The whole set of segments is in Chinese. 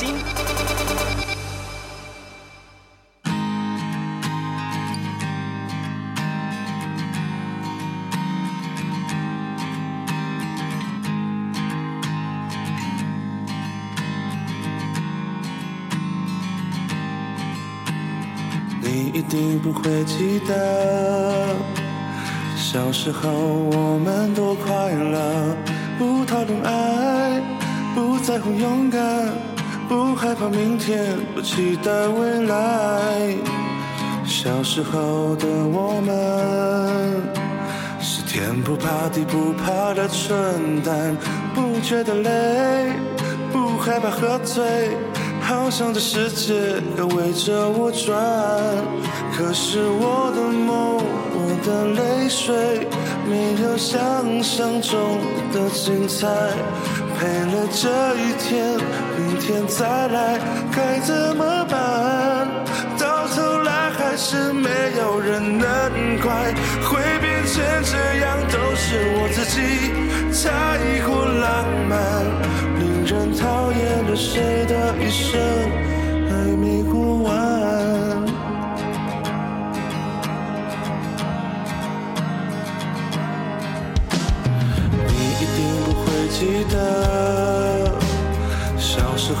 心。你一定不会记得，小时候我们多快乐，不讨论爱，不在乎勇敢，不害怕明天，不期待未来。小时候的我们，是天不怕地不怕的蠢蛋，不觉得累，不害怕喝醉。好像这世界要围着我转，可是我的梦，我的泪水，没有想象中的精彩。赔了这一天，明天再来，该怎么办？到头来还是没有人能怪，会变成这样都是我自己太过浪漫。令人讨厌了谁的一生还没过完？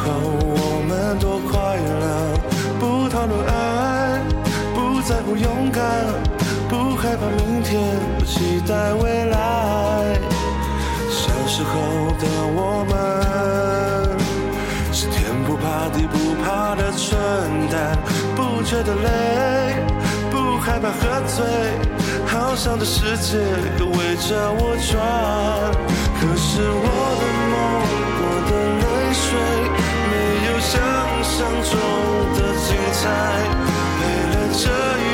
后我们多快乐，不讨论爱，不在乎勇敢，不害怕明天，不期待未来。小时候的我们是天不怕地不怕的蠢蛋，不觉得累，不害怕喝醉，好像这世界都围着我转。可是我的梦，想象中的精彩。为了这一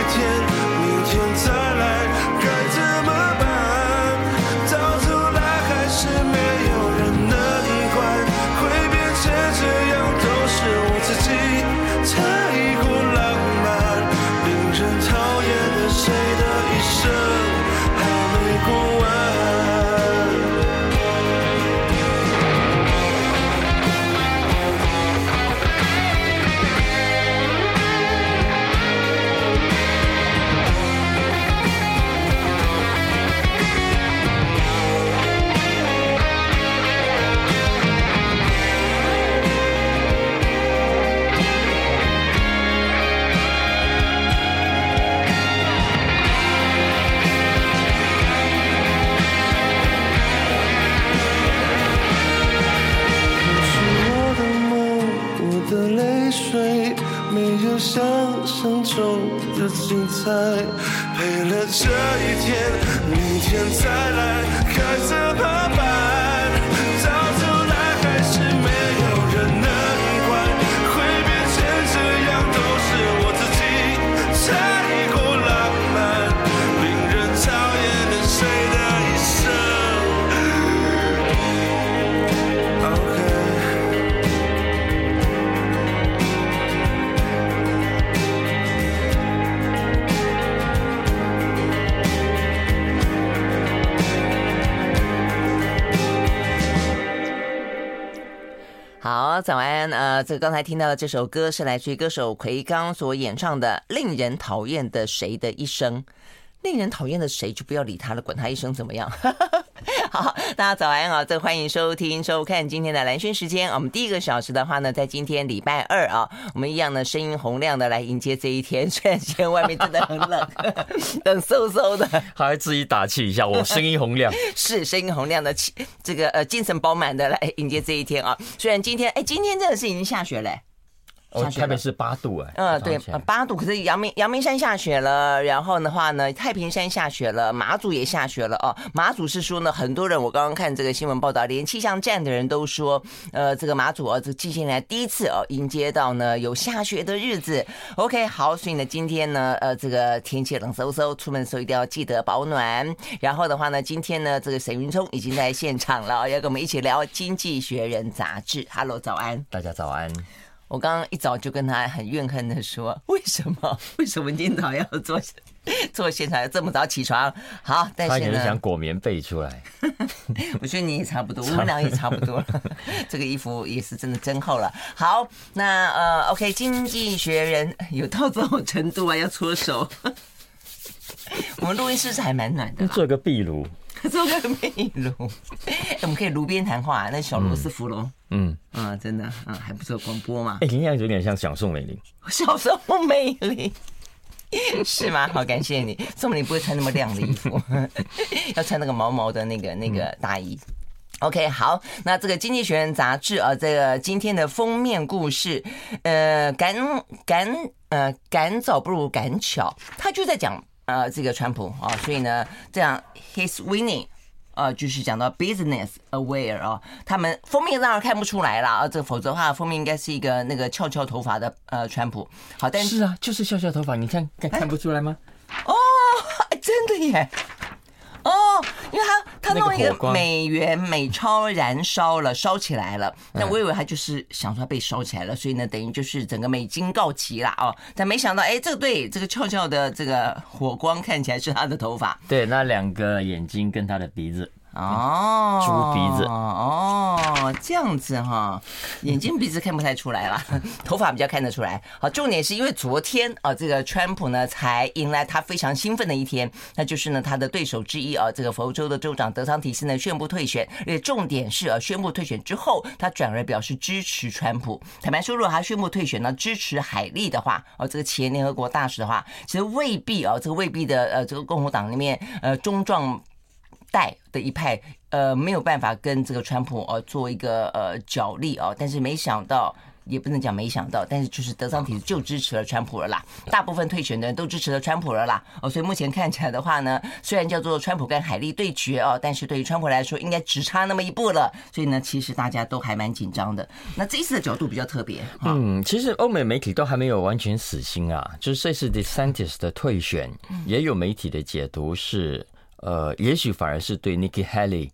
这个刚才听到的这首歌是来自于歌手奎刚所演唱的《令人讨厌的谁的一生》。令人讨厌的谁就不要理他了，管他一生怎么样。好，大家早安啊！这欢迎收听收看今天的蓝轩时间。我们第一个小时的话呢，在今天礼拜二啊，我们一样呢声音洪亮的来迎接这一天。虽然今天外面真的很冷，冷飕飕的，还自己打气一下，我声音洪亮，是声音洪亮的气，这个呃精神饱满的来迎接这一天啊。虽然今天哎，今天真的是已经下雪嘞。哦，台北是八度哎，嗯，对，八度。可是阳明阳明山下雪了，然后的话呢，太平山下雪了，马祖也下雪了哦。马祖是说呢，很多人我刚刚看这个新闻报道，连气象站的人都说，呃，这个马祖哦，这近些年来第一次哦，迎接到呢有下雪的日子。OK，好，所以呢，今天呢，呃，这个天气冷飕飕，出门的时候一定要记得保暖。然后的话呢，今天呢，这个沈云聪已经在现场了，要跟我们一起聊《经济学人》杂志。Hello，早安，大家早安。我刚刚一早就跟他很怨恨的说：“ 为什么？为什么今天早上要做 做现场要这么早起床？”好，但是呢，他想裹棉被出来。我觉得你也差不多，我们俩也差不多了。这个衣服也是真的真厚了。好，那呃，OK，经济学人有到这种程度啊，要搓手。我们录音室是还蛮暖的，做个壁炉。做个美容，我们可以炉边谈话，那小螺丝氟龙，嗯啊，真的，啊，还不错，广播嘛。哎，听起来有点像小宋美龄。小宋美龄 是吗？好，感谢你。宋美龄不会穿那么亮的衣服，要穿那个毛毛的那个那个大衣。OK，好，那这个《经济学人》杂志啊，这个今天的封面故事，呃，赶赶呃赶早不如赶巧，他就在讲。呃，这个川普啊，所以呢，这样 he's winning，呃，就是讲到 business aware 啊，他们封面当然看不出来了啊，这否则的话，封面应该是一个那个翘翘头发的呃川普。好，但是是啊，就是翘翘头发，你看看看不出来吗？哦，真的耶。哦，因为他他弄一个美元美钞燃烧了，烧起来了。那我以为他就是想说他被烧起来了，所以呢，等于就是整个美金告急了哦。但没想到，哎，这个对，这个翘翘的这个火光看起来是他的头发。对，那两个眼睛跟他的鼻子。哦，猪鼻子哦，这样子哈，眼睛鼻子看不太出来了，头发比较看得出来。好，重点是因为昨天啊，这个川普呢才迎来他非常兴奋的一天，那就是呢他的对手之一啊，这个佛州的州长德桑提斯呢宣布退选，而且重点是啊，宣布退选之后，他转而表示支持川普。坦白说，如果他宣布退选呢，支持海利的话，哦，这个前联合国大使的话，其实未必啊，这个未必的呃，这个共和党里面呃中壮。带的一派，呃，没有办法跟这个川普呃做一个呃角力哦，但是没想到，也不能讲没想到，但是就是德桑提斯就支持了川普了啦，大部分退选的人都支持了川普了啦，哦，所以目前看起来的话呢，虽然叫做川普跟海利对决哦，但是对于川普来说，应该只差那么一步了，所以呢，其实大家都还蛮紧张的。那这一次的角度比较特别，嗯，其实欧美媒体都还没有完全死心啊，就是这次 DeSantis 的退选，也有媒体的解读是。呃，也许反而是对 Nikki Haley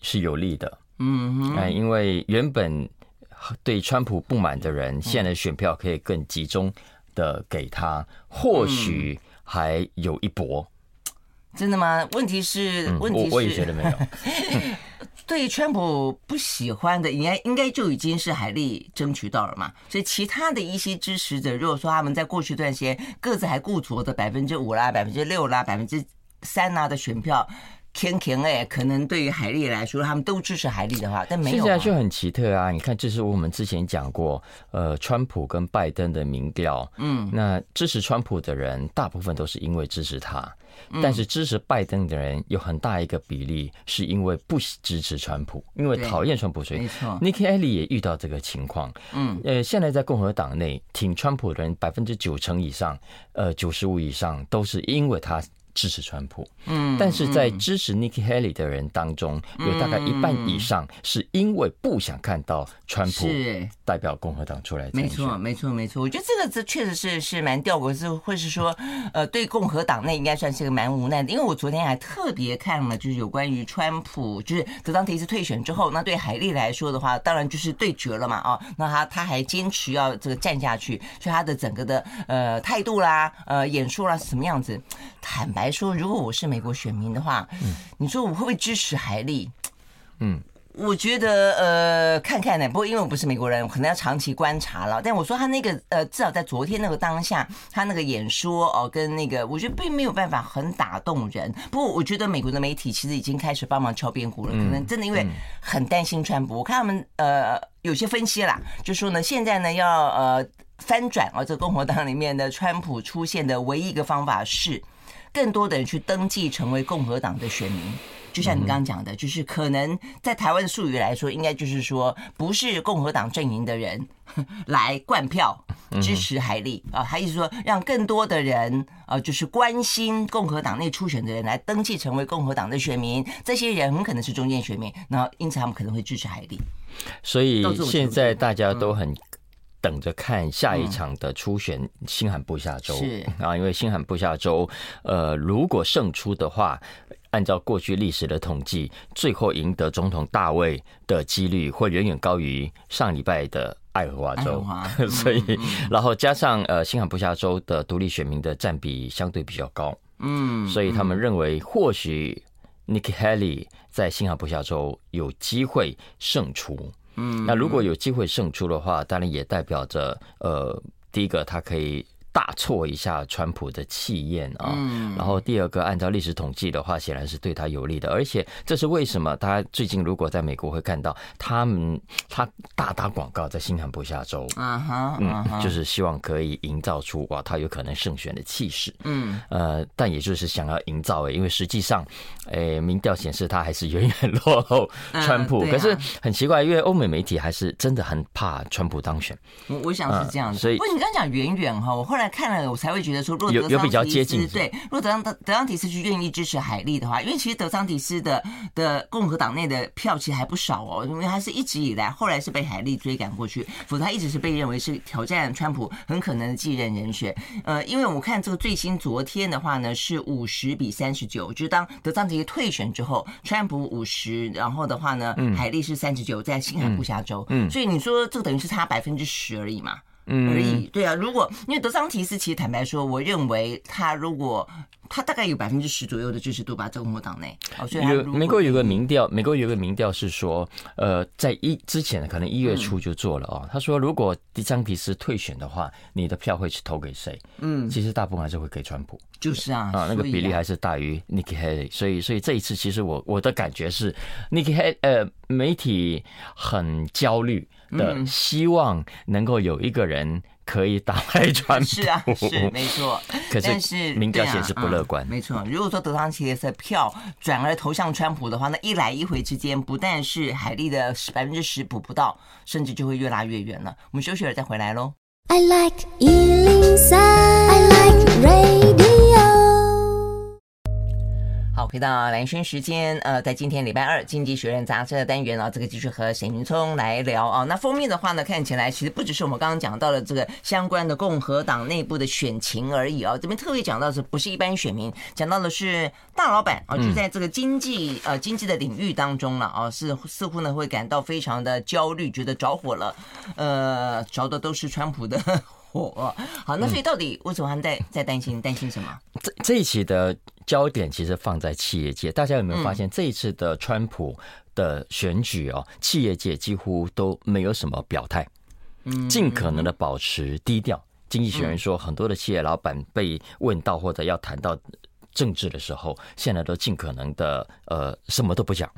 是有利的，嗯嗯，因为原本对川普不满的人，现在选票可以更集中的给他，或许还有一搏。真的吗？问题是，问题是，我我也觉得没有。对川普不喜欢的，应该应该就已经是海利争取到了嘛。所以其他的一些支持者，如果说他们在过去一段时间各自还固着的百分之五啦、百分之六啦、百分之三拿的选票，天天哎，可能对于海莉来说，他们都支持海莉的话，但没有。现在就很奇特啊！你看，这是我们之前讲过，呃，川普跟拜登的民调，嗯，那支持川普的人大部分都是因为支持他，但是支持拜登的人有很大一个比例是因为不支持川普，因为讨厌川普，所以没错。Nikki Haley 也遇到这个情况，嗯，呃，现在在共和党内挺川普的人百分之九成以上，呃，九十五以上都是因为他。支持川普，嗯，但是在支持 Nikki Haley 的人当中，有大概一半以上是因为不想看到川普代表共和党出来。没错，没错，没错。我觉得这个这确实是是蛮吊诡，是会是说，呃，对共和党内应该算是个蛮无奈的。因为我昨天还特别看了，就是有关于川普，就是德桑提斯退选之后，那对海利来说的话，当然就是对决了嘛，哦，那他他还坚持要这个站下去，所以他的整个的呃态度啦，呃演说啦是什么样子？坦白说，如果我是美国选民的话，嗯，你说我会不会支持海莉？嗯，我觉得呃，看看呢。不过因为我不是美国人，我可能要长期观察了。但我说他那个呃，至少在昨天那个当下，他那个演说哦，跟那个我觉得并没有办法很打动人。不过我觉得美国的媒体其实已经开始帮忙敲边鼓了，可能真的因为很担心川普。我看他们呃有些分析啦，就说呢，现在呢要呃翻转啊，这个共和党里面的川普出现的唯一一个方法是。更多的人去登记成为共和党的选民，就像你刚刚讲的，就是可能在台湾的术语来说，应该就是说，不是共和党阵营的人 来灌票支持海莉啊，还是说让更多的人啊，就是关心共和党内初选的人来登记成为共和党的选民，这些人很可能是中间选民，那因此他们可能会支持海莉。所以现在大家都很。等着看下一场的初选，新罕布夏州。是。啊，因为新罕布夏州，呃，如果胜出的话，按照过去历史的统计，最后赢得总统大位的几率会远远高于上礼拜的爱荷华州，华。所以然后加上呃新罕布夏州的独立选民的占比相对比较高，嗯，所以他们认为或许 Nikki Haley 在新罕布夏州有机会胜出，嗯，那如果有机会胜出的话，当然也代表着呃第一个他可以。大挫一下川普的气焰啊，然后第二个，按照历史统计的话，显然是对他有利的，而且这是为什么？他最近如果在美国会看到他们，他大打广告在新罕布夏州，啊哈，嗯，就是希望可以营造出哇，他有可能胜选的气势，嗯，呃，但也就是想要营造诶，因为实际上，诶，民调显示他还是远远落后川普，可是很奇怪，因为欧美媒体还是真的很怕川普当选，我我想是这样的，所以不，你刚刚讲远远哈，我后来。看了我才会觉得说，有有比较接近，对，若德桑德德桑提斯去愿意支持海莉的话，因为其实德桑提斯的的共和党内的票其实还不少哦，因为他是一直以来后来是被海莉追赶过去，否则他一直是被认为是挑战川普很可能的继任人选。呃，因为我看这个最新昨天的话呢是五十比三十九，就是当德桑提斯退选之后，川普五十，然后的话呢，海莉是三十九，在新罕布夏州，嗯，所以你说这个等于是差百分之十而已嘛。嗯，而已。对啊，如果因为德桑提斯，其实坦白说，我认为他如果他大概有百分之十左右的支持度吧，在共和党内。哦，所以有美国有个民调，美国有个民调是说，呃，在一之前可能一月初就做了哦。他说，如果迪桑提斯退选的话，你的票会去投给谁？嗯，其实大部分还是会给川普。就是啊，啊，那个比例还是大于 Nikki Haley。所以，所以这一次其实我我的感觉是，Nikki Haley 呃，媒体很焦虑的，希望能够有一个人。可以打败川普，是啊，是没错。可是，是民调显示不乐观。啊嗯、没错，如果说德桑提斯的票转而投向川普的话，那一来一回之间，不但是海利的百分之十补不到，甚至就会越拉越远了。我们休息了再回来喽。I like 103, I like radio 好，回到蓝轩时间，呃，在今天礼拜二《经济学人》杂志的单元啊，这个继续和沈云聪来聊啊。那封面的话呢，看起来其实不只是我们刚刚讲到的这个相关的共和党内部的选情而已啊。这边特别讲到的是不是一般选民，讲到的是大老板啊，就在这个经济呃经济的领域当中了啊，是似乎呢会感到非常的焦虑，觉得着火了，呃，着的都是川普的。火好，那所以到底为什么他们在在担心担心什么？这这一期的焦点其实放在企业界，大家有没有发现这一次的川普的选举哦，企业界几乎都没有什么表态，嗯，尽可能的保持低调。经济学人说，很多的企业老板被问到或者要谈到政治的时候，现在都尽可能的呃什么都不讲。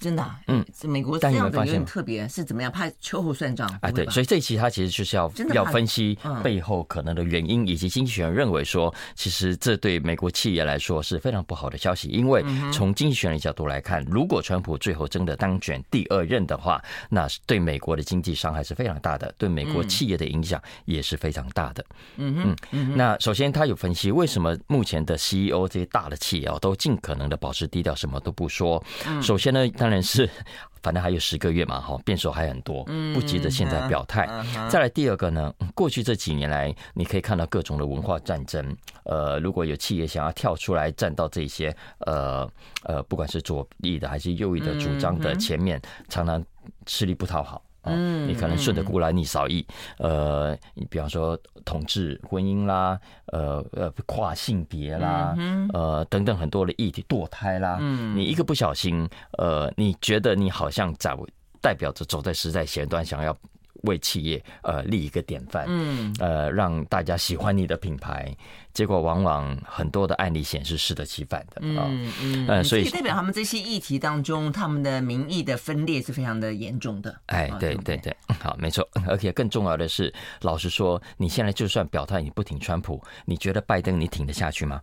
真的，嗯，美国这样子有点特别，是怎么样？怕秋后算账？哎，对，所以这一期他其实就是要要分析背后可能的原因，以及经济学人认为说，其实这对美国企业来说是非常不好的消息，因为从经济学人的角度来看，如果川普最后真的当选第二任的话，那对美国的经济伤害是非常大的，对美国企业的影响也是非常大的。嗯嗯，那首先他有分析为什么目前的 CEO 这些大的企业都尽可能的保持低调，什么都不说。首先呢，他。当然是，反正还有十个月嘛，哈，变数还很多，不急着现在表态。再来第二个呢，过去这几年来，你可以看到各种的文化战争。呃，如果有企业想要跳出来站到这些，呃呃，不管是左翼的还是右翼的主张的前面，常常吃力不讨好。嗯，你可能顺着孤来逆扫意，呃，你比方说同志婚姻啦，呃呃跨性别啦，呃等等很多的议题，堕胎啦，嗯，你一个不小心，呃，你觉得你好像在代表着走在时代前端，想要。为企业呃立一个典范，嗯，呃让大家喜欢你的品牌，结果往往很多的案例显示适得其反的啊，嗯嗯，呃所以代表他们这些议题当中，他们的民意的分裂是非常的严重的。哎，对对对，好，没错，而且更重要的是，老实说，你现在就算表态你不挺川普，你觉得拜登你挺得下去吗？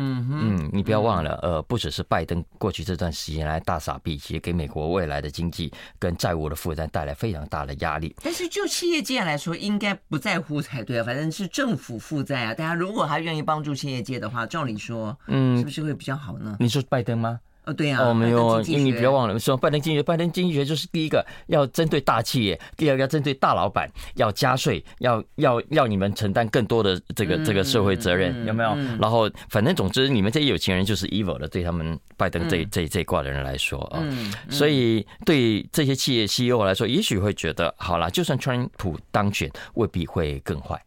嗯嗯，你不要忘了，呃，不只是拜登过去这段时间来大傻逼，其实给美国未来的经济跟债务的负担带来非常大的压力。但是就企业界来说，应该不在乎才对啊，反正是政府负债啊。大家如果还愿意帮助企业界的话，照理说，嗯，是不是会比较好呢？你说拜登吗？哦，对呀，哦，没有，你不要忘了说，拜登经济学，拜登经济学就是第一个要针对大企业，第二个要针对大老板，要加税，要要要你们承担更多的这个这个社会责任，有没有？然后反正总之，你们这些有钱人就是 evil 的，对他们拜登这这这一挂的人来说啊，所以对这些企业 CEO 来说，也许会觉得，好了，就算川普当选，未必会更坏。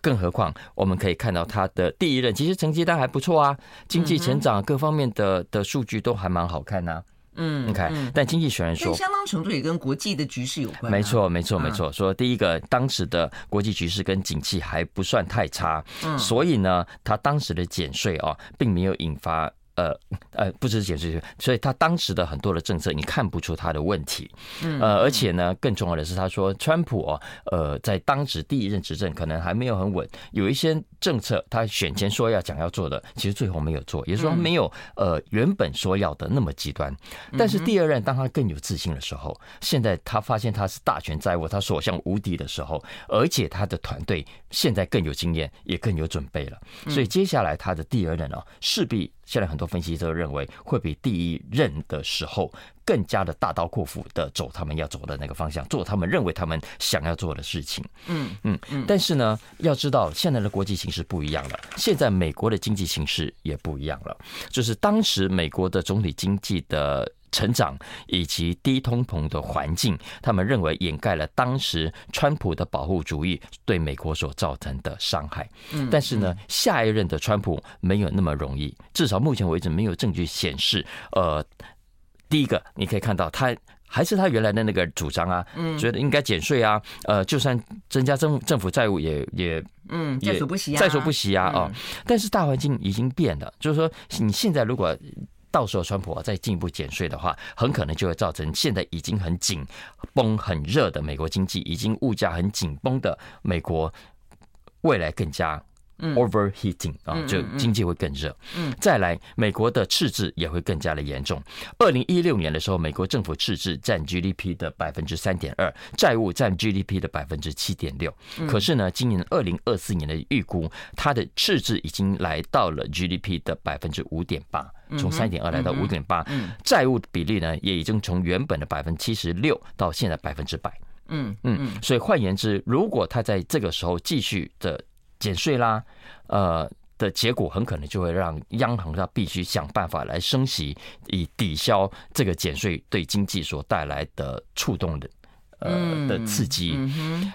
更何况，我们可以看到他的第一任其实成绩单还不错啊，经济成长各方面的的数据都还蛮好看呐。嗯，，OK，，但经济学人说，相当程度也跟国际的局势有关。没错，没错，没错。说第一个，当时的国际局势跟景气还不算太差，所以呢，他当时的减税啊，并没有引发。呃呃，不只是减税，所以他当时的很多的政策，你看不出他的问题。呃，而且呢，更重要的是，他说川普哦，呃，在当时第一任执政可能还没有很稳，有一些政策他选前说要讲要做的，其实最后没有做，也就是说没有呃原本说要的那么极端。但是第二任当他更有自信的时候，现在他发现他是大权在握，他所向无敌的时候，而且他的团队现在更有经验，也更有准备了，所以接下来他的第二任哦，势必。现在很多分析师都认为会比第一任的时候更加的大刀阔斧的走他们要走的那个方向，做他们认为他们想要做的事情。嗯嗯嗯。但是呢，要知道现在的国际形势不一样了，现在美国的经济形势也不一样了。就是当时美国的总体经济的。成长以及低通膨的环境，他们认为掩盖了当时川普的保护主义对美国所造成的伤害。但是呢，下一任的川普没有那么容易，至少目前为止没有证据显示。呃，第一个你可以看到，他还是他原来的那个主张啊，觉得应该减税啊，呃，就算增加政政府债务也也嗯在所不惜啊，在所不惜啊啊！但是大环境已经变了，就是说你现在如果。到时候川普啊再进一步减税的话，很可能就会造成现在已经很紧绷、很热的美国经济，已经物价很紧绷的美国，未来更加。Overheating 啊，就经济会更热。嗯，再来，美国的赤字也会更加的严重。二零一六年的时候，美国政府赤字占 GDP 的百分之三点二，债务占 GDP 的百分之七点六。可是呢，今年二零二四年的预估，它的赤字已经来到了 GDP 的百分之五点八，从三点二来到五点八。债务比例呢，也已经从原本的百分之七十六到现在百分之百。嗯嗯，所以换言之，如果他在这个时候继续的。减税啦，呃的结果很可能就会让央行它必须想办法来升息，以抵消这个减税对经济所带来的触动的呃的刺激。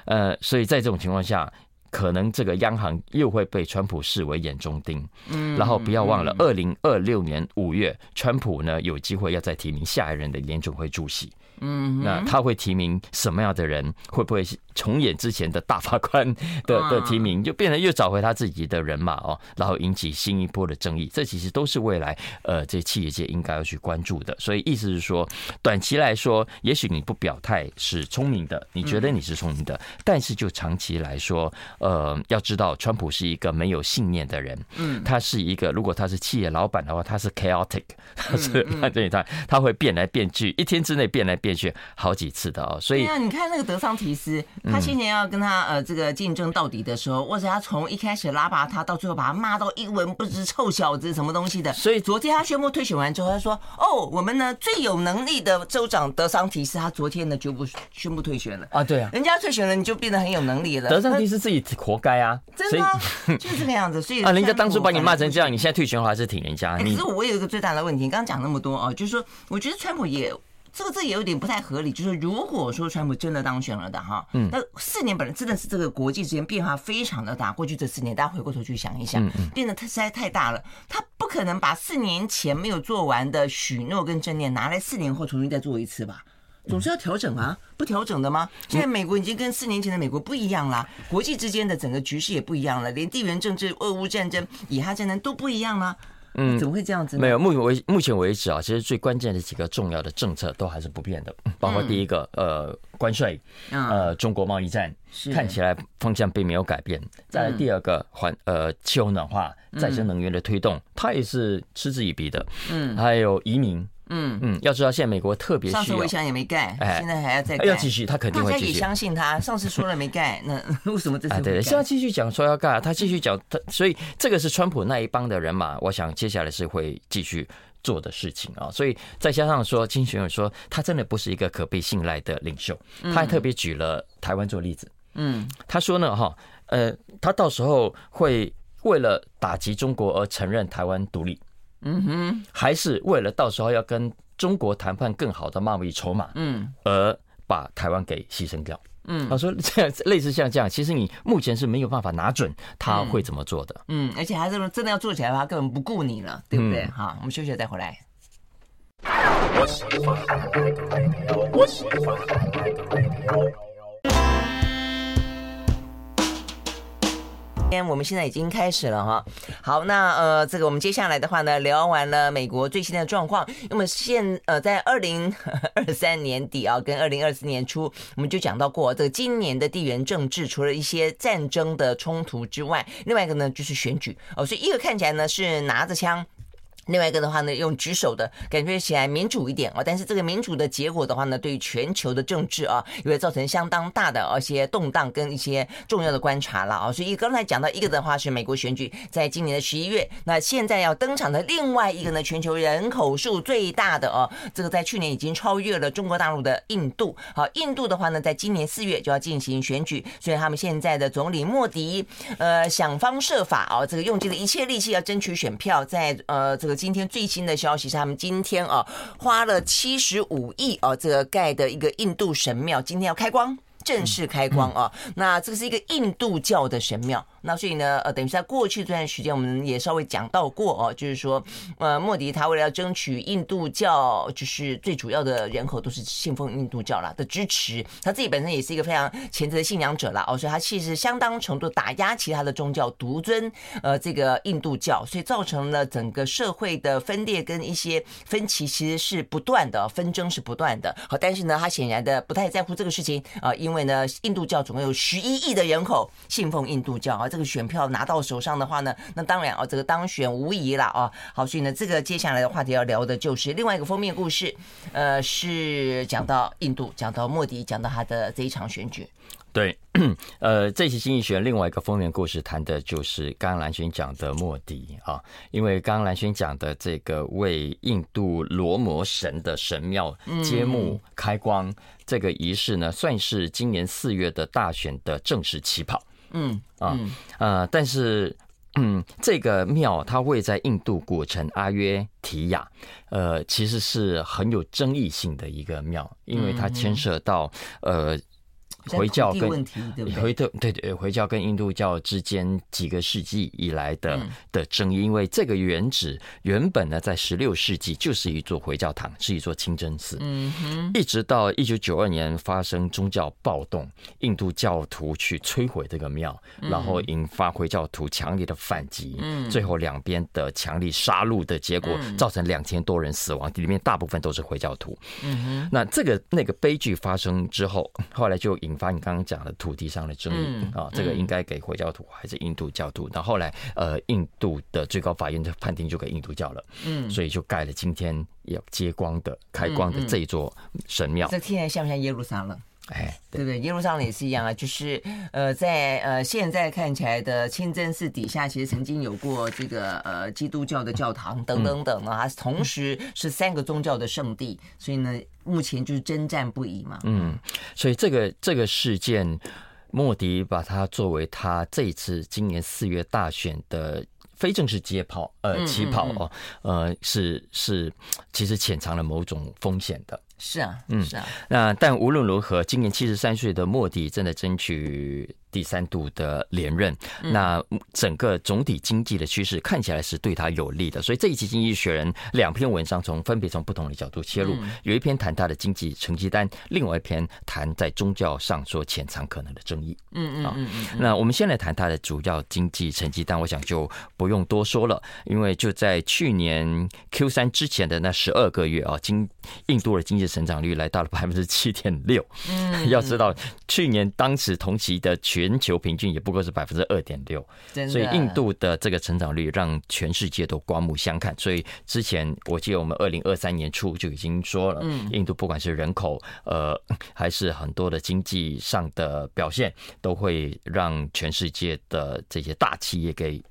呃，所以在这种情况下，可能这个央行又会被川普视为眼中钉。然后不要忘了，二零二六年五月，川普呢有机会要再提名下一任的联准会主席。嗯，那他会提名什么样的人？会不会重演之前的大法官 的的提名，就变成又找回他自己的人马哦，然后引起新一波的争议？这其实都是未来呃，这企业界应该要去关注的。所以意思是说，短期来说，也许你不表态是聪明的，你觉得你是聪明的，但是就长期来说，呃，要知道，川普是一个没有信念的人。嗯，他是一个，如果他是企业老板的话，他是 chaotic，他是他这一他他会变来变去，一天之内变来变。去好几次的哦，所以对啊，你看那个德桑提斯，他今年要跟他呃这个竞争到底的时候，或者他从一开始拉拔他，到最后把他骂到一文不值，臭小子什么东西的。所以昨天他宣布退选完之后，他说：“哦，我们呢最有能力的州长德桑提斯，他昨天呢就不宣布退选了啊。”对啊，人家退选了，你就变得很有能力了。德桑提斯自己活该啊，真的 就是这个样子。所以 啊，人家当初把你骂成这样，你现在退选的话还是挺人家。可是我有一个最大的问题，你刚刚讲那么多啊，就是说，我觉得川普也。这个这也有点不太合理，就是如果说川普真的当选了的哈，嗯，那四年本来真的是这个国际之间变化非常的大。过去这四年，大家回过头去想一想，变得他实在太大了。他不可能把四年前没有做完的许诺跟政念拿来四年后重新再做一次吧？总是要调整啊，不调整的吗？现在美国已经跟四年前的美国不一样了，国际之间的整个局势也不一样了，连地缘政治、俄乌战争、以哈战争都不一样了。嗯，怎么会这样子呢？没有，目前为目前为止啊，其实最关键的几个重要的政策都还是不变的，包括第一个，呃，关税，呃，中国贸易战，看起来方向并没有改变。再来第二个，环呃气候暖化、再生能源的推动，它也是嗤之以鼻的。嗯，还有移民。嗯嗯，要知道现在美国特别需要，上次我想也没盖，现在还要再盖，要继续，他肯定会继续。大家也相信他，上次说了没盖，那 为什么这次？对对，现在继续讲说要盖，他继续讲，他所以这个是川普那一帮的人嘛，我想接下来是会继续做的事情啊。所以再加上说，金学友说他真的不是一个可被信赖的领袖，他还特别举了台湾做例子。嗯，他说呢，哈，呃，他到时候会为了打击中国而承认台湾独立，嗯哼，还是为了到时候要跟中国谈判更好的贸易筹码，嗯，而把台湾给牺牲掉。嗯，他说这样类似像这样，其实你目前是没有办法拿准他会怎么做的。嗯，而且他这种真的要做起来的话，根本不顾你了，对不对？好，我们休息再回来。天，我们现在已经开始了哈。好，那呃，这个我们接下来的话呢，聊完了美国最新的状况。那么现呃，在二零二三年底啊，跟二零二四年初，我们就讲到过，这个今年的地缘政治，除了一些战争的冲突之外，另外一个呢就是选举哦。所以一个看起来呢是拿着枪。另外一个的话呢，用举手的感觉起来民主一点啊，但是这个民主的结果的话呢，对于全球的政治啊，也会造成相当大的一些动荡跟一些重要的观察了啊。所以刚才讲到一个的话是美国选举，在今年的十一月，那现在要登场的另外一个呢，全球人口数最大的哦，这个在去年已经超越了中国大陆的印度。好，印度的话呢，在今年四月就要进行选举，所以他们现在的总理莫迪，呃，想方设法啊，这个用尽了一切力气要争取选票，在呃这个。今天最新的消息是，他们今天啊花了七十五亿啊，这个盖的一个印度神庙，今天要开光，正式开光啊。那这个是一个印度教的神庙。那所以呢，呃，等于在过去这段时间，我们也稍微讲到过哦，就是说，呃，莫迪他为了要争取印度教，就是最主要的人口都是信奉印度教啦的支持，他自己本身也是一个非常虔诚的信仰者啦，哦，所以他其实相当程度打压其他的宗教，独尊呃这个印度教，所以造成了整个社会的分裂跟一些分歧，其实是不断的，纷争是不断的。好，但是呢，他显然的不太在乎这个事情啊，因为呢，印度教总共有十一亿的人口信奉印度教啊。这个选票拿到手上的话呢，那当然哦，这个当选无疑了啊。好，所以呢，这个接下来的话题要聊的就是另外一个封面故事，呃，是讲到印度，讲到莫迪，讲到他的这一场选举。对，呃，这期经济学另外一个封面故事谈的就是刚刚蓝轩讲的莫迪啊，因为刚刚蓝轩讲的这个为印度罗摩神的神庙揭幕开光这个仪式呢，算是今年四月的大选的正式起跑。嗯啊呃，但是嗯，这个庙它位在印度古城阿约提亚，呃，其实是很有争议性的一个庙，因为它牵涉到呃。回教跟回对对对回教跟印度教之间几个世纪以来的的争议，因为这个原址原本呢，在十六世纪就是一座回教堂，是一座清真寺。嗯哼，一直到一九九二年发生宗教暴动，印度教徒去摧毁这个庙，然后引发回教徒强烈的反击。嗯，最后两边的强力杀戮的结果，造成两千多人死亡，里面大部分都是回教徒。嗯哼，那这个那个悲剧发生之后，后来就引。引发你刚刚讲的土地上的争议啊，这个应该给回教徒还是印度教徒？那后来呃，印度的最高法院的判定就给印度教了，嗯，所以就盖了今天要揭光的开光的这一座神庙。这听起来像不像耶路撒冷？哎，对不对？耶路撒冷也是一样啊，就是呃，在呃现在看起来的清真寺底下，其实曾经有过这个呃基督教的教堂等等等啊，它同时是三个宗教的圣地，所以呢，目前就是征战不已嘛。嗯，所以这个这个事件，莫迪把它作为他这一次今年四月大选的非正式接跑呃起跑哦，呃是是，其实潜藏了某种风险的。是啊，嗯，是啊。那但无论如何，今年七十三岁的莫迪正在争取第三度的连任，那整个总体经济的趋势看起来是对他有利的，所以这一期《经济学人》两篇文章从分别从不同的角度切入，有一篇谈他的经济成绩单，另外一篇谈在宗教上所潜藏可能的争议。嗯嗯嗯。那我们先来谈他的主要经济成绩单，我想就不用多说了，因为就在去年 Q 三之前的那十二个月啊，经印度的经济成长率来到了百分之七点六。嗯，要知道去年当时同期的全全球平均也不过是百分之二点六，所以印度的这个成长率让全世界都刮目相看。所以之前我记得我们二零二三年初就已经说了，印度不管是人口呃还是很多的经济上的表现，都会让全世界的这些大企业给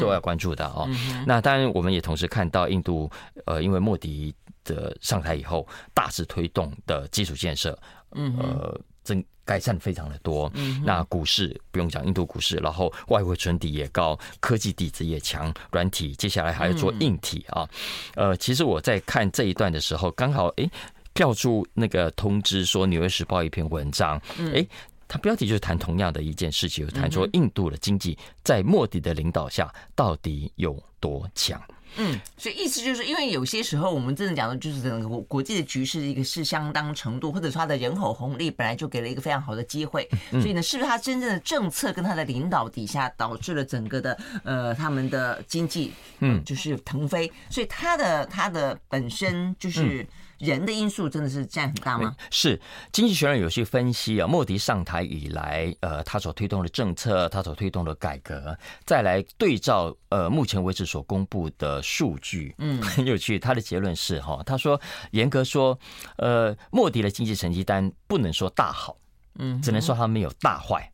都要关注的哦。那当然，我们也同时看到印度，呃，因为莫迪的上台以后，大肆推动的基础建设，呃，增改善非常的多。那股市不用讲，印度股市，然后外汇存底也高，科技底子也强，软体接下来还要做硬体啊。呃，其实我在看这一段的时候，刚好哎，跳出那个通知说，《纽约时报》一篇文章，哎。它标题就是谈同样的一件事情，谈说印度的经济在莫迪的领导下到底有多强。嗯，所以意思就是因为有些时候我们真的讲的就是整个国国际的局势一个是相当程度，或者说它的人口红利本来就给了一个非常好的机会，所以呢，是不是它真正的政策跟它的领导底下导致了整个的呃他们的经济嗯。就是腾飞，所以它的它的本身就是。人的因素真的是占很大吗？是，经济学人有些分析啊，莫迪上台以来，呃，他所推动的政策，他所推动的改革，再来对照呃目前为止所公布的数据，嗯，很 有趣。他的结论是哈，他说严格说，呃，莫迪的经济成绩单不能说大好，嗯，只能说他没有大坏。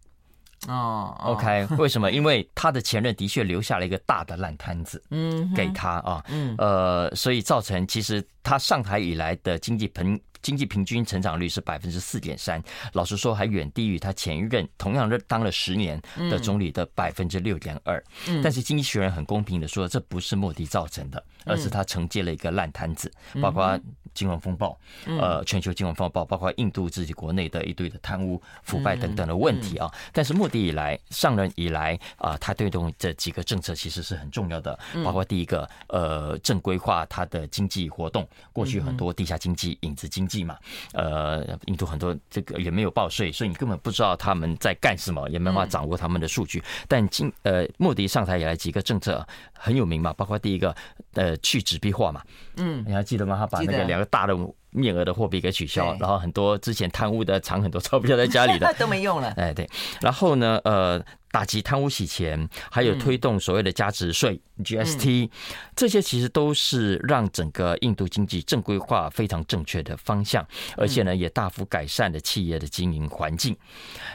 哦，OK，为什么？因为他的前任的确留下了一个大的烂摊子，嗯，给他啊，嗯，呃，所以造成其实他上台以来的经济平经济平均成长率是百分之四点三，老实说还远低于他前任同样任当了十年的总理的百分之六点二。嗯，但是经济学人很公平的说，这不是莫迪造成的，而是他承接了一个烂摊子，包括。金融风暴，呃，全球金融风暴，包括印度自己国内的一堆的贪污腐败等等的问题啊。但是莫迪以来上任以来啊，他推动这几个政策其实是很重要的，包括第一个，呃，正规化他的经济活动。过去很多地下经济、影子经济嘛，呃，印度很多这个也没有报税，所以你根本不知道他们在干什么，也没办法掌握他们的数据。但今呃，莫迪上台以来几个政策很有名嘛，包括第一个，呃，去纸币化嘛，嗯，你还记得吗？他把那个两个。大的面额的货币给取消，然后很多之前贪污的藏很多钞票在家里的 都没用了。哎，对。然后呢，呃，打击贪污洗钱，还有推动所谓的加值税 GST，这些其实都是让整个印度经济正规化非常正确的方向，而且呢，也大幅改善了企业的经营环境。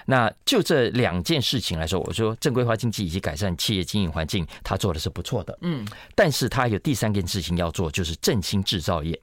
那就这两件事情来说，我说正规化经济以及改善企业经营环境，他做的是不错的。嗯，但是他有第三件事情要做，就是振兴制造业。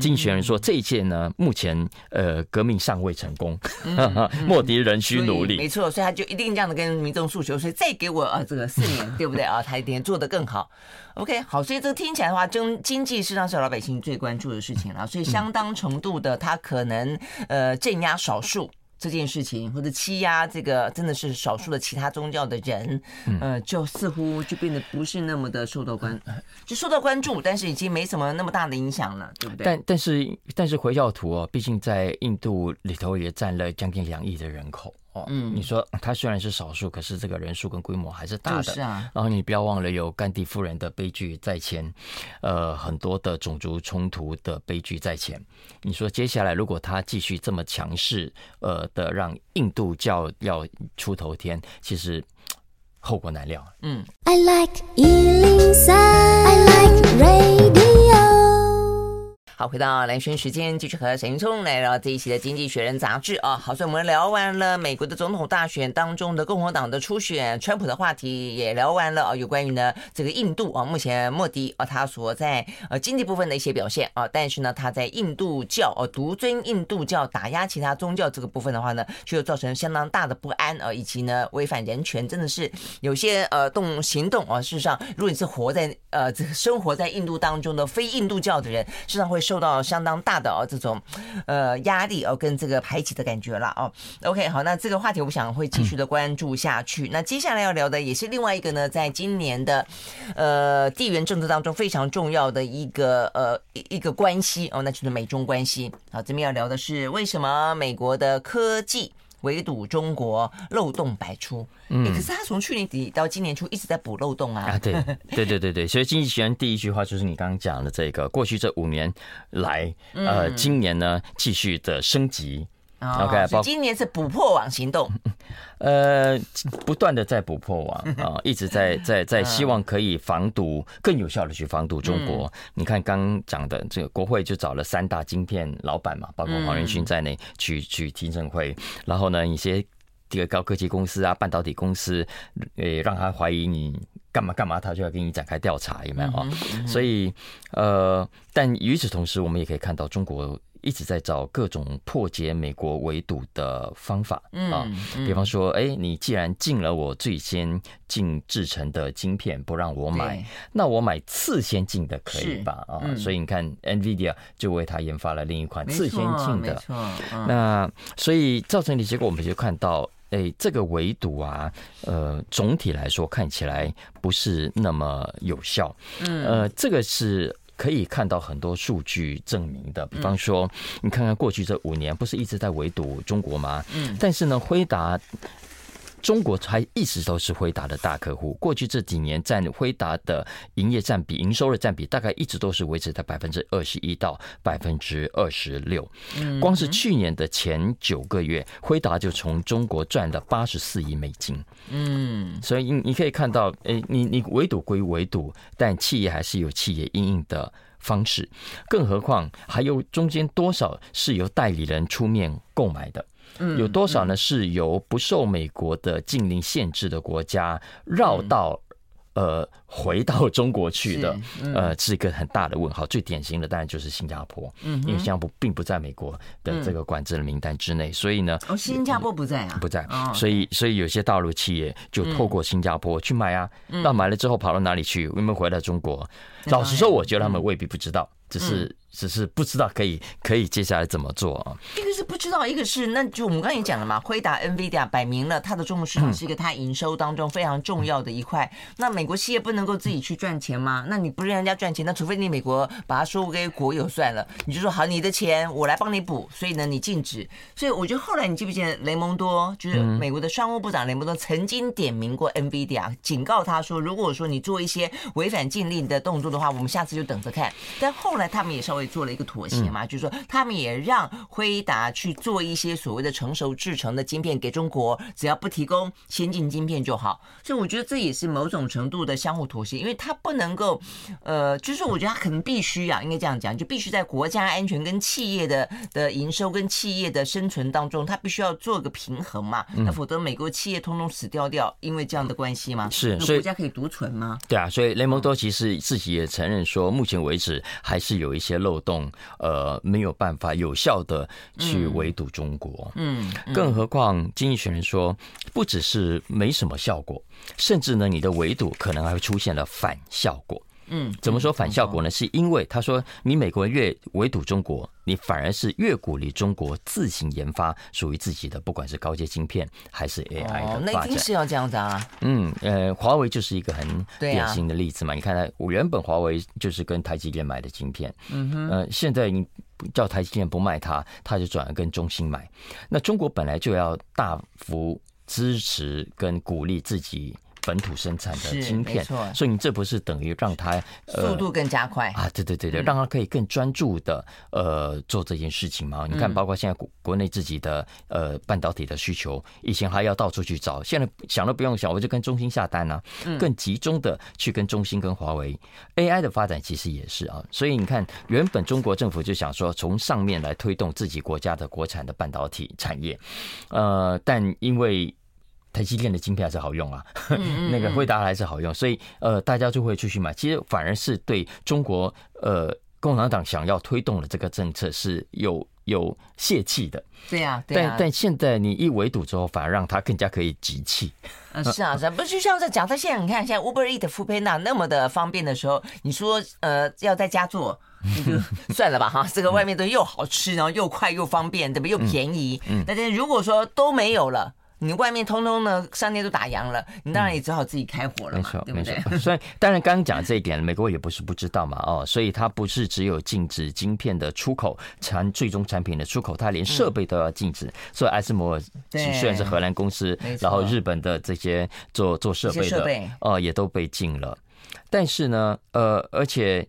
经济学人说，这一届呢，目前呃革命尚未成功，莫迪仍需努力。没错，所以他就一定这样的跟民众诉求，所以再给我啊这个四年，对不对啊？他一定做得更好。OK，好，所以这听起来的话，经经济实际上是老百姓最关注的事情了，所以相当程度的，他可能呃镇压少数。这件事情或者欺压这个真的是少数的其他宗教的人，呃，就似乎就变得不是那么的受到关，就受到关注，但是已经没什么那么大的影响了，对不对？但但是但是回教徒哦，毕竟在印度里头也占了将近两亿的人口。嗯，你说他虽然是少数，可是这个人数跟规模还是大的。是啊。然后你不要忘了有甘地夫人的悲剧在前，呃，很多的种族冲突的悲剧在前。你说接下来如果他继续这么强势，呃的让印度教要出头天，其实后果难料。嗯。I like 103, I like radio 好，回到蓝轩时间，继续和沈云聪来聊这一期的《经济学人》杂志啊。好，所以我们聊完了美国的总统大选当中的共和党的初选，川普的话题也聊完了啊。有关于呢这个印度啊，目前莫迪啊他所在呃经济部分的一些表现啊，但是呢他在印度教哦独尊印度教打压其他宗教这个部分的话呢，却造成相当大的不安啊，以及呢违反人权，真的是有些呃动行动啊。事实上，如果你是活在呃这个生活在印度当中的非印度教的人，事实上会。受到相当大的哦这种呃压力哦跟这个排挤的感觉了哦。OK，好，那这个话题我想会继续的关注下去。那接下来要聊的也是另外一个呢，在今年的呃地缘政治当中非常重要的一个呃一个关系哦，那就是美中关系。好，这边要聊的是为什么美国的科技。围堵中国，漏洞百出。嗯，可是他从去年底到今年初一直在补漏洞啊。啊，对，对，对，对，对。所以经济学人第一句话就是你刚刚讲的这个，过去这五年来，呃，今年呢继续的升级。OK，所以今年是补破网行动，呃，不断的在补破网啊，一直在在在希望可以防堵更有效的去防堵中国。你看刚讲的这个国会就找了三大晶片老板嘛，包括黄仁勋在内去去听证会，然后呢，一些这个高科技公司啊、半导体公司，呃，让他怀疑你。干嘛干嘛，他就要给你展开调查，有没有啊？所以呃，但与此同时，我们也可以看到中国。一直在找各种破解美国围堵的方法啊，比方说，哎，你既然禁了我最先进制成的晶片，不让我买，那我买次先进的可以吧？啊，所以你看，NVIDIA 就为他研发了另一款次先进的。那所以造成的结果，我们就看到，哎，这个围堵啊，呃，总体来说看起来不是那么有效。嗯呃，这个是。可以看到很多数据证明的，比方说，你看看过去这五年，不是一直在围堵中国吗？嗯，但是呢，辉达。中国还一直都是辉达的大客户。过去这几年，占辉达的营业占比、营收的占比，大概一直都是维持在百分之二十一到百分之二十六。光是去年的前九个月，辉达就从中国赚了八十四亿美金。嗯，所以你你可以看到，诶，你你围堵归围堵，但企业还是有企业应应的方式。更何况，还有中间多少是由代理人出面购买的？有多少呢？是由不受美国的禁令限制的国家绕道，呃，回到中国去的，呃，是一个很大的问号。最典型的当然就是新加坡，因为新加坡并不在美国的这个管制的名单之内，所以呢，哦，新加坡不在啊，不在，所以所以有些大陆企业就透过新加坡去买啊，那买了之后跑到哪里去？有没有回到中国？老实说，我觉得他们未必不知道，只是。只是不知道可以可以接下来怎么做啊？一个是不知道，一个是那就我们刚才也讲了嘛，辉达、NVIDIA 摆明了它的中国市场是一个它营收当中非常重要的一块。那美国企业不能够自己去赚钱吗？那你不让人家赚钱，那除非你美国把它收归国有算了。你就说好，你的钱我来帮你补，所以呢你禁止。所以我觉得后来你记不记得雷蒙多，就是美国的商务部长雷蒙多曾经点名过 NVIDIA，警告他说，如果说你做一些违反禁令的动作的话，我们下次就等着看。但后来他们也稍微。做了一个妥协嘛，就是说他们也让辉达去做一些所谓的成熟制成的晶片给中国，只要不提供先进晶片就好。所以我觉得这也是某种程度的相互妥协，因为他不能够，呃，就是我觉得他可能必须啊，应该这样讲，就必须在国家安全跟企业的的营收跟企业的生存当中，他必须要做个平衡嘛。那否则美国企业通通死掉掉，因为这样的关系嘛？是，所以国家可以独存吗？对啊，所以雷蒙多其实自己也承认说，目前为止还是有一些漏。洞呃没有办法有效的去围堵中国，嗯，更何况经济学人说，不只是没什么效果，甚至呢，你的围堵可能还会出现了反效果。嗯，怎么说反效果呢？是因为他说，你美国越围堵中国，你反而是越鼓励中国自行研发属于自己的，不管是高阶晶片还是 AI 的那一定是要这样子啊。嗯，呃，华为就是一个很典型的例子嘛。你看，它原本华为就是跟台积电买的晶片，嗯哼，呃，现在你叫台积电不卖它，它就转而跟中兴买。那中国本来就要大幅支持跟鼓励自己。本土生产的晶片，所以你这不是等于让它速度更加快啊？对对对对，让它可以更专注的呃做这件事情吗？你看，包括现在国国内自己的呃半导体的需求，以前还要到处去找，现在想都不用想，我就跟中兴下单啊，更集中的去跟中兴跟华为。AI 的发展其实也是啊，所以你看，原本中国政府就想说从上面来推动自己国家的国产的半导体产业，呃，但因为台积电的晶片还是好用啊，那个惠达还是好用，所以呃，大家就会继续买。其实反而是对中国呃共产党想要推动的这个政策是有有泄气的。对呀，但但现在你一围堵之后，反而让他更加可以集气。嗯，是啊，是啊，不就像在讲，他现在你看，现在 Uber Eat、Foodpanda 那么的方便的时候，你说呃要在家做，你就算了吧哈，这个外面都又好吃，然后又快又方便，对不对？又便宜。嗯，但是如果说都没有了。你外面通通呢商店都打烊了，你当然也只好自己开火了嘛，嗯、没错，对不对？所以当然刚刚讲这一点，美国也不是不知道嘛，哦，所以它不是只有禁止晶片的出口，产最终产品的出口，它连设备都要禁止。嗯、所以艾斯摩尔虽然是荷兰公司，然后日本的这些做做设备的，哦，也都被禁了。但是呢，呃，而且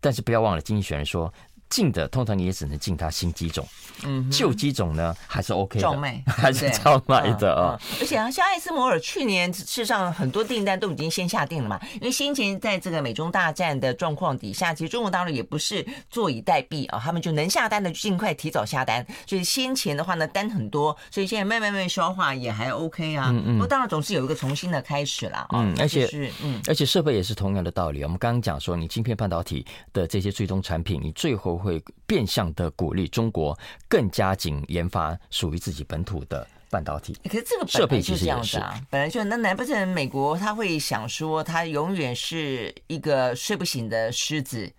但是不要忘了，经济学人说。进的通常你也只能进它新机种，嗯，旧机种呢还是 OK 的，照卖 还是照卖的啊、哦嗯嗯。而且啊，像艾斯摩尔去年事实上很多订单都已经先下定了嘛，因为先前在这个美中大战的状况底下，其实中国大陆也不是坐以待毙啊，他们就能下单的就尽快提早下单，所以先前的话呢单很多，所以现在慢慢慢慢消化也还 OK 啊。嗯嗯。不过当然总是有一个重新的开始了啊。嗯，而且是嗯，而且设备也是同样的道理。我们刚刚讲说，你晶片半导体的这些最终产品，你最后会变相的鼓励中国更加紧研发属于自己本土的半导体。可是这个设备就是这样子啊，本来就那难不成美国他会想说，他永远是一个睡不醒的狮子？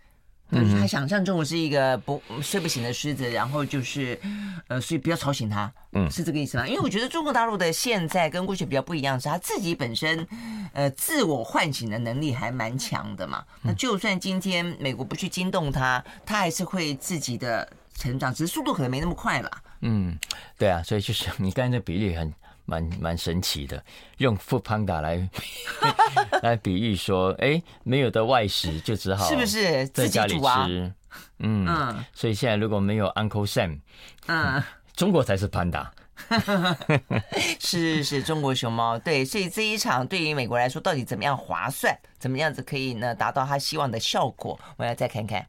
就是他想象中我是一个不睡不醒的狮子，然后就是，呃，所以不要吵醒他，嗯，是这个意思吗？因为我觉得中国大陆的现在跟过去比较不一样，是他自己本身，呃，自我唤醒的能力还蛮强的嘛。那就算今天美国不去惊动他，他还是会自己的成长，只是速度可能没那么快了。嗯，对啊，所以就是你刚才的比例很。蛮蛮神奇的，用 foodpanda 来 来比喻说，哎、欸，没有的外食就只好是不是在家里吃？嗯嗯，所以现在如果没有 Uncle Sam，嗯，中国才是 panda，是是是，中国熊猫。对，所以这一场对于美国来说，到底怎么样划算？怎么样子可以呢达到他希望的效果？我要再看看。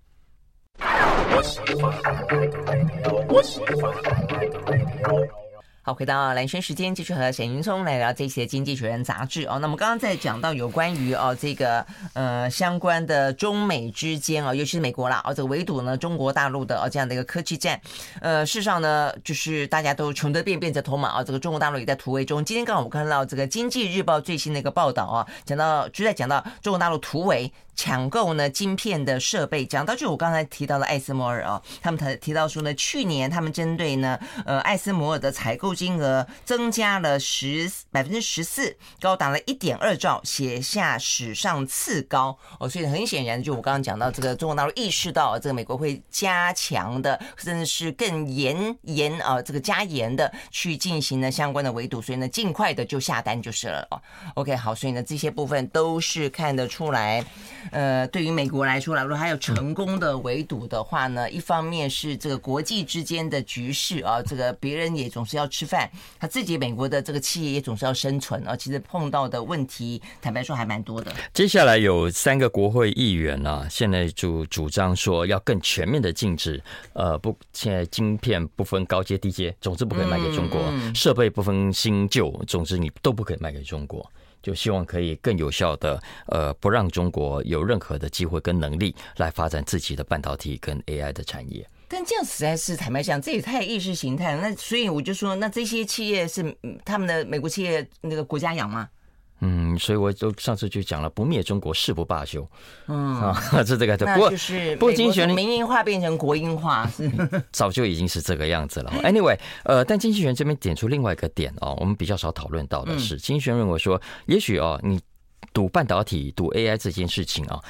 好，回到蓝轩时间，继续和沈云聪来聊这些《经济学人》杂志哦。那么刚刚在讲到有关于哦这个呃相关的中美之间哦，尤其是美国啦哦，这个围堵呢中国大陆的哦这样的一个科技战，呃，事实上呢就是大家都穷得变，变着头嘛啊。这个中国大陆也在突围中。今天刚好我看到这个《经济日报》最新的一个报道啊，讲到就在讲到中国大陆突围。抢购呢晶片的设备，讲到就我刚才提到的艾斯摩尔啊，他们提提到说呢，去年他们针对呢呃艾斯摩尔的采购金额增加了十百分之十四，高达了一点二兆，写下史上次高哦。所以很显然，就我刚刚讲到这个中国大陆意识到这个美国会加强的，甚至是更严严啊这个加严的去进行呢相关的围堵，所以呢尽快的就下单就是了哦。OK 好，所以呢这些部分都是看得出来。呃，对于美国来说来说，还有成功的围堵的话呢，一方面是这个国际之间的局势啊，这个别人也总是要吃饭，他自己美国的这个企业也总是要生存啊。其实碰到的问题，坦白说还蛮多的。接下来有三个国会议员啊，现在主主张说要更全面的禁止，呃，不，现在晶片不分高阶低阶，总之不可以卖给中国；设备不分新旧，总之你都不可以卖给中国。就希望可以更有效的，呃，不让中国有任何的机会跟能力来发展自己的半导体跟 AI 的产业。但这样实在是坦白讲，这也太意识形态了。那所以我就说，那这些企业是他们的美国企业那个国家养吗？嗯，所以我就上次就讲了，不灭中国誓不罢休。嗯啊，是这个。不过就是不过经济学人民营化变成国营化，是早就已经是这个样子了。Anyway，呃，但经济学这边点出另外一个点哦，我们比较少讨论到的是，经济学人认为说，也许哦，你赌半导体、赌 AI 这件事情啊。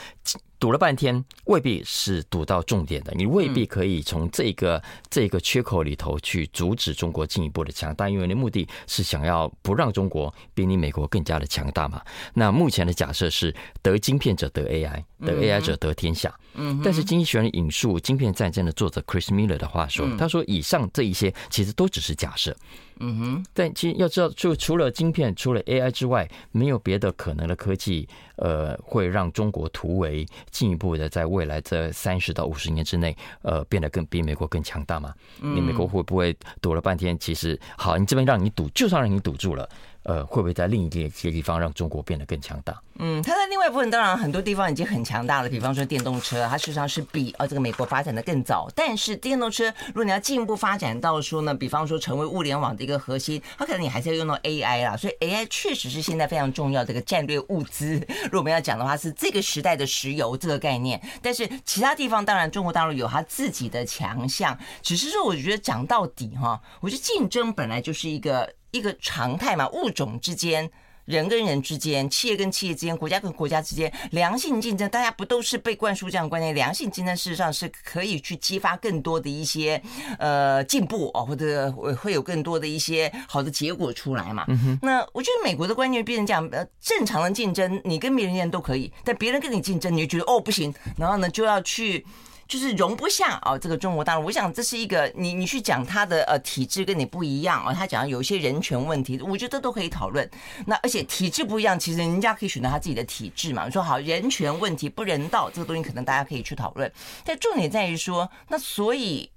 赌了半天，未必是赌到重点的。你未必可以从这个这个缺口里头去阻止中国进一步的强大，因为你的目的是想要不让中国比你美国更加的强大嘛。那目前的假设是得晶片者得 AI，得 AI 者得天下。嗯，但是经济学人引述《晶片战争》的作者 Chris Miller 的话说，他说以上这一些其实都只是假设。嗯哼，但其实要知道，就除了晶片，除了 AI 之外，没有别的可能的科技，呃，会让中国突围，进一步的在未来这三十到五十年之内，呃，变得更比美国更强大吗？你美国会不会赌了半天？其实，好，你这边让你赌，就算让你赌住了。呃，会不会在另一个些地方让中国变得更强大？嗯，它在另外一部分当然很多地方已经很强大了，比方说电动车，它事实上是比呃这个美国发展的更早。但是电动车如果你要进一步发展到说呢，比方说成为物联网的一个核心，它可能你还是要用到 AI 啦。所以 AI 确实是现在非常重要的一个战略物资。如果我们要讲的话，是这个时代的石油这个概念。但是其他地方当然中国大陆有它自己的强项，只是说我觉得讲到底哈，我觉得竞争本来就是一个。一个常态嘛，物种之间、人跟人之间、企业跟企业之间、国家跟国家之间，良性竞争，大家不都是被灌输这样的观念？良性竞争事实上是可以去激发更多的一些呃进步哦，或者会有更多的一些好的结果出来嘛。那我觉得美国的观念变成这样，呃，正常的竞争，你跟别人都可以，但别人跟你竞争，你就觉得哦不行，然后呢就要去。就是容不下哦，这个中国大陆。我想这是一个你你去讲他的呃体制跟你不一样哦，他讲有一些人权问题，我觉得都可以讨论。那而且体制不一样，其实人家可以选择他自己的体制嘛。说好人权问题不人道，这个东西可能大家可以去讨论。但重点在于说，那所以。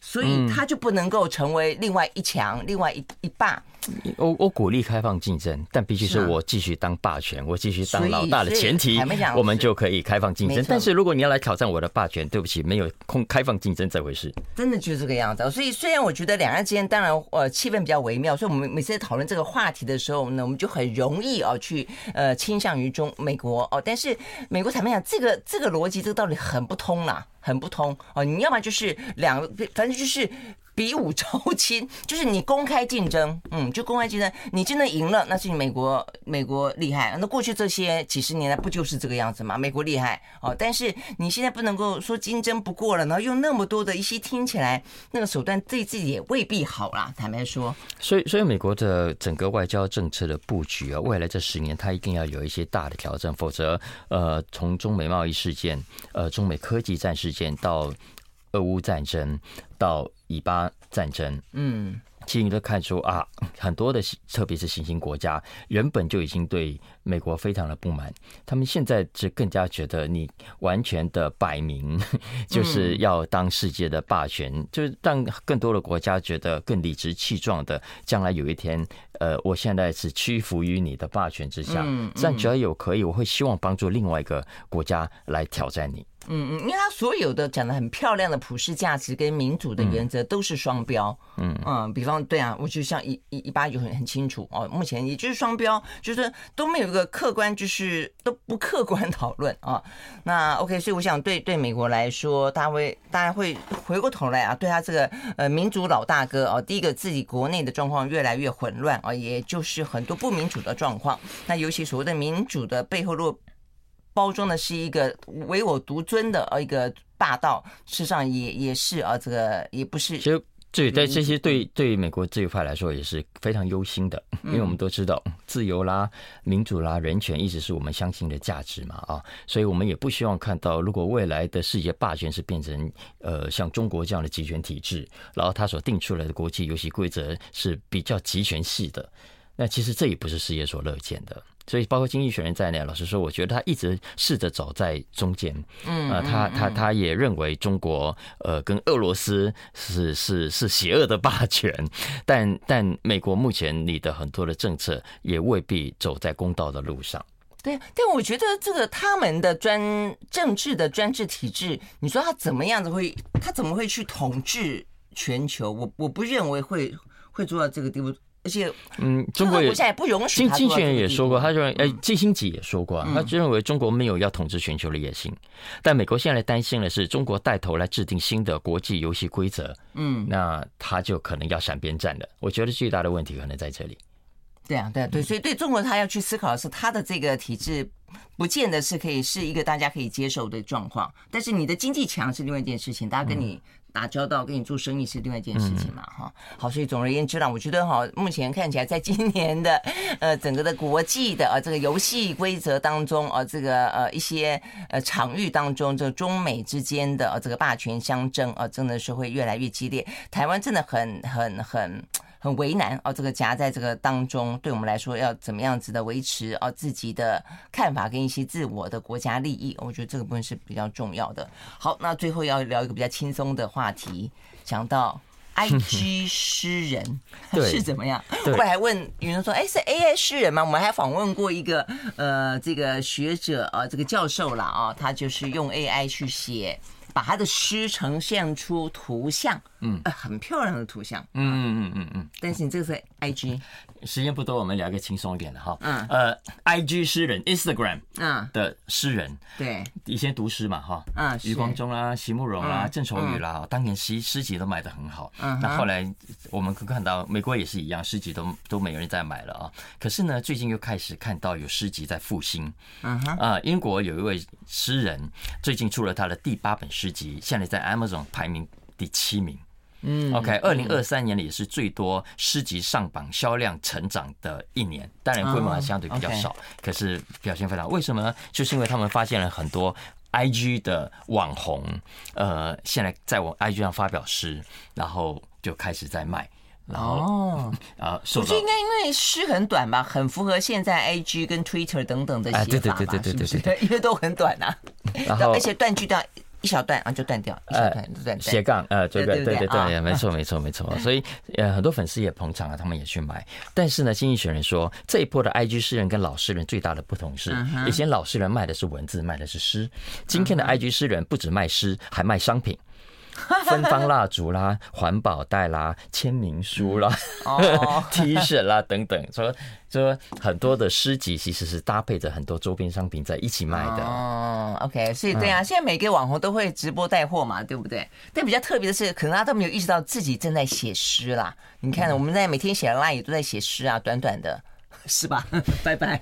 所以他就不能够成为另外一强、另外一一霸。我我鼓励开放竞争，但必须是我继续当霸权，我继续当老大的前提，我们就可以开放竞争。但是如果你要来挑战我的霸权，对不起，没有空开放竞争这回事。真的就是这个样子。所以虽然我觉得两岸之间当然呃气氛比较微妙，所以我们每次在讨论这个话题的时候呢，我们就很容易哦去呃倾向于中美国哦。但是美国坦白讲，这个这个逻辑这个道理很不通啦。很不通。哦，你要么就是两个，反正就是比武招亲，就是你公开竞争，嗯，就公开竞争，你真的赢了，那是你美国美国厉害。那过去这些几十年来不就是这个样子吗？美国厉害哦，但是你现在不能够说竞争不过了，然后用那么多的一些听起来那个手段对自己也未必好啦。坦白说，所以所以美国的整个外交政策的布局啊，未来这十年它一定要有一些大的调整，否则呃，从中美贸易事件，呃，中美科技战事件。到俄乌战争，到以巴战争，嗯，其实你都看出啊，很多的，特别是新兴国家，原本就已经对美国非常的不满，他们现在是更加觉得你完全的摆明 就是要当世界的霸权，就是让更多的国家觉得更理直气壮的，将来有一天，呃，我现在是屈服于你的霸权之下，嗯，但只要有可以，我会希望帮助另外一个国家来挑战你。嗯嗯，因为他所有的讲的很漂亮的普世价值跟民主的原则都是双标。嗯嗯，比方对啊，我就像一一一八就很很清楚哦，目前也就是双标，就是都没有一个客观，就是都不客观讨论啊。那 OK，所以我想对对美国来说，大家会大家会回过头来啊，对他这个呃民主老大哥哦，第一个自己国内的状况越来越混乱啊，也就是很多不民主的状况。那尤其所谓的民主的背后，若包装的是一个唯我独尊的呃一个霸道，事实上也也是啊，这个也不是。对在这些对对美国自由派来说也是非常忧心的，因为我们都知道自由啦、民主啦、人权一直是我们相信的价值嘛啊，所以我们也不希望看到如果未来的世界霸权是变成呃像中国这样的集权体制，然后它所定出来的国际游戏规则是比较集权系的，那其实这也不是世界所乐见的。所以，包括经济学人在内，老实说，我觉得他一直试着走在中间。嗯，啊，他他他也认为中国呃跟俄罗斯是是是邪恶的霸权，但但美国目前你的很多的政策也未必走在公道的路上。对，但我觉得这个他们的专政治的专制体制，你说他怎么样子会，他怎么会去统治全球？我我不认为会会做到这个地步。而且，嗯，中国也现在不容许。经济学人也说过，他认为，哎，季辛吉也说过，他就认为中国没有要统治全球的野心。但美国现在担心的是，中国带头来制定新的国际游戏规则，嗯，那他就可能要闪边站了。我觉得最大的问题可能在这里。对啊，对啊，对，所以对中国，他要去思考的是，他的这个体制不见得是可以是一个大家可以接受的状况。但是你的经济强是另外一件事情，大家跟你。打交道跟你做生意是另外一件事情嘛，哈，好，所以总而言之呢，我觉得哈，目前看起来在今年的 呃整个的国际的呃这个游戏规则当中，呃这个呃一些呃场域当中，这个中美之间的这个霸权相争啊，真的是会越来越激烈。台湾真的很很很。很为难哦，这个夹在这个当中，对我们来说要怎么样子的维持哦自己的看法跟一些自我的国家利益，我觉得这个部分是比较重要的。好，那最后要聊一个比较轻松的话题，讲到 IG 诗人 是怎么样？我本来还问有人说，哎，是 AI 诗人吗？我们还访问过一个呃这个学者啊，这个教授啦啊，他就是用 AI 去写。把他的诗呈现出图像，嗯，很漂亮的图像，嗯嗯嗯嗯。嗯。但是你这个是 IG，时间不多，我们聊个轻松一点的哈。嗯，呃，IG 诗人，Instagram，嗯的诗人，对，以前读诗嘛哈，嗯，余光中啦、席慕蓉啦、郑愁予啦，当年诗诗集都卖的很好。嗯，那后来我们可看到美国也是一样，诗集都都没有人在买了啊。可是呢，最近又开始看到有诗集在复兴。嗯哼，啊，英国有一位诗人最近出了他的第八本诗。集现在在 Amazon 排名第七名，嗯，OK，二零二三年里也是最多诗集上榜、销量成长的一年，当然规模还相对比较少，可是表现非常。为什么呢？就是因为他们发现了很多 IG 的网红，呃，现在在我 IG 上发表诗，然后就开始在卖。然后哦，啊，我觉得应该因为诗很短吧，很符合现在 IG 跟 Twitter 等等的写法吧，对对对对对对对，因为都很短啊，然后而且断句掉一小段啊就断掉，一小段就断斜杠呃，这个对对对，没错没错没错，所以呃很多粉丝也捧场啊，他们也去买。但是呢，经济学人说这一波的 IG 诗人跟老诗人最大的不同是，以前老诗人卖的是文字，卖的是诗，今天的 IG 诗人不止卖诗，还卖商品。芬芳蜡烛啦，环保袋啦，签名书啦、哦、T 恤啦等等，说说很多的诗集其实是搭配着很多周边商品在一起卖的。哦，OK，所以对啊，现在每个网红都会直播带货嘛，对不对？但比较特别的是，可能大家都没有意识到自己正在写诗啦。你看，我们在每天写的 line 也都在写诗啊，短短的，是吧？拜拜。